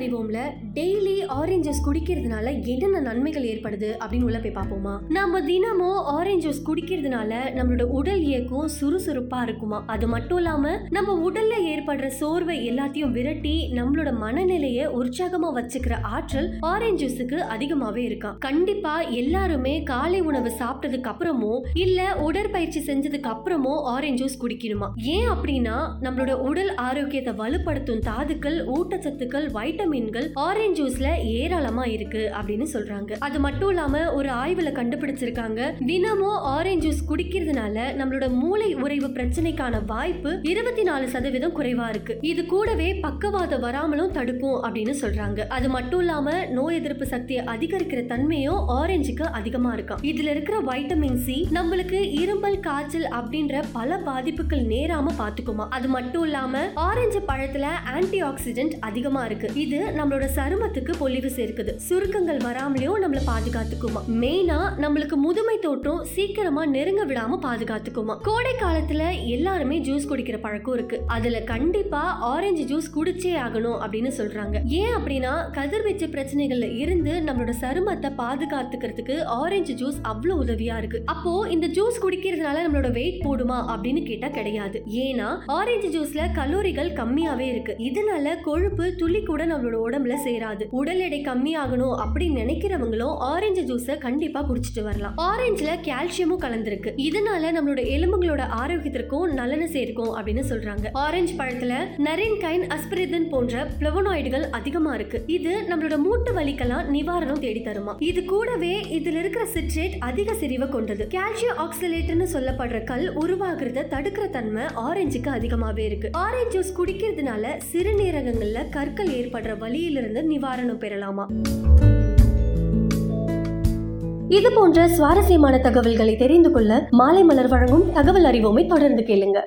அறிவோம்ல? Daily oranges குடிக்கிறதுனால என்னென்ன நன்மைகள் ஏற்படுது அப்படின்னு உள்ள போய் பார்ப்போமா? நம்ம தினமும் ஆரஞ்சு ஜூஸ் குடிக்கிறதுனால நம்மளோட உடல் இயக்கம் சுறுசுறுப்பா இருக்குமா? அது மட்டும் இல்லாம நம்ம உடல்ல ஏற்படுற சோர்வை எல்லாத்தையும் விரட்டி நம்மளோட மனநிலையை உற்சாகமா வச்சுக்கிற ஆற்றல் ஆரஞ்சு ஜூஸுக்கு அதிகமாவே இருக்கா. கண்டிப்பா எல்லாருமே காலை உணவு சாப்பிட்டதுக்கு அப்புறமோ இல்ல உடற்பயிற்சி செஞ்சதுக்கு அப்புறமோ ஆரஞ்சு ஜூஸ் குடிக்கணுமா? ஏன் அப்படின்னா நம்மளோட உடல் ஆரோக்கியத்தை வலுப்படுத்தும் தாதுக்கள் ஊட்டச்சத்துக்கள் வைட்டமின் வைட்டமின்கள் ஆரஞ்சு ஜூஸ்ல ஏராளமா இருக்கு அப்படின்னு சொல்றாங்க. அது மட்டும் இல்லாம ஒரு ஆய்வுல கண்டுபிடிச்சிருக்காங்க. தினமும் ஆரஞ்சு ஜூஸ் குடிக்கிறதுனால நம்மளோட மூளை உறைவு பிரச்சனைக்கான வாய்ப்பு இருபத்தி நாலு சதவீதம் குறைவா இருக்கு. இது கூடவே பக்கவாதம் வராமலும் தடுக்கும் அப்படின்னு சொல்றாங்க. அது மட்டும் இல்லாம நோய் எதிர்ப்பு சக்தியை அதிகரிக்கிற தன்மையும் ஆரஞ்சுக்கு அதிகமா இருக்கும். இதுல இருக்கிற வைட்டமின் சி நம்மளுக்கு இரும்பல் காய்ச்சல் அப்படின்ற பல பாதிப்புகள் நேராம பாத்துக்குமா. அது மட்டும் இல்லாம ஆரஞ்சு பழத்துல ஆன்டி ஆக்சிடென்ட் அதிகமா இருக்கு. இது நம்மளோட சருமத்துக்கு பொலிவு சேர்க்குது. சுருக்கங்கள் வராமலேயும் நம்மள பாதுகாத்துக்குமா? மெயினா நம்மளுக்கு முதுமை தோற்றம் சீக்கிரமா நெருங்க விடாம பாதுகாத்துக்குமா? கோடை காலத்துல எல்லாருமே ஜூஸ் குடிக்கிற பழக்கம் இருக்கு. அதுல கண்டிப்பா ஆரஞ்சு ஜூஸ் குடிச்சே ஆகணும் அப்படின்னு சொல்றாங்க. ஏன் அப்படின்னா கதிர்வீச்சு பிரச்சனைகள்ல இருந்து நம்மளோட சருமத்தை பாதுகாத்துக்கிறதுக்கு ஆரஞ்சு ஜூஸ் அவ்வளவு உதவியா இருக்கு. அப்போ இந்த ஜூஸ் குடிக்கிறதுனால நம்மளோட வெயிட் போடுமா அப்படின்னு கேட்டா கிடையாது. ஏன்னா ஆரஞ்சு ஜூஸ்ல கலோரிகள் கம்மியாவே இருக்கு. இதனால கொழுப்பு துளி கூட நம்மளோட உடம்புல சேராது. உடல் எடை கம்மியாகணும் அப்படின்னு நினைக்கிறவங்களும் ஆரஞ்சு ஜூஸை கண்டிப்பா குடிச்சிட்டு வரலாம். ஆரஞ்சுல கால்சியமும் கலந்திருக்கு. இதனால நம்மளோட எலும்புகளோட ஆரோக்கியத்திற்கும் நலனை சேர்க்கும் அப்படின்னு சொல்றாங்க. ஆரஞ்சு பழத்துல நரின்கைன் அஸ்பிரிதன் போன்ற பிளவனாய்டுகள் அதிகமா இருக்கு. இது நம்மளோட மூட்டு வலிக்கெல்லாம் நிவாரணம் தேடி தருமா. இது கூடவே இதுல இருக்கிற சிட்ரேட் அதிக செறிவை கொண்டது. கால்சியம் ஆக்சிலேட்னு சொல்லப்படுற கல் உருவாகிறத தடுக்கிற தன்மை ஆரஞ்சுக்கு அதிகமாவே இருக்கு. ஆரஞ்சு ஜூஸ் குடிக்கிறதுனால சிறுநீரகங்கள்ல கற்கள் ஏற்படுற வழியிலிருந்து நிவாரணம் பெறலாமா? இது போன்ற சுவாரஸ்யமான தகவல்களை தெரிந்து கொள்ள மாலை மலர் வழங்கும் தகவல் அறிவோமை தொடர்ந்து கேளுங்க.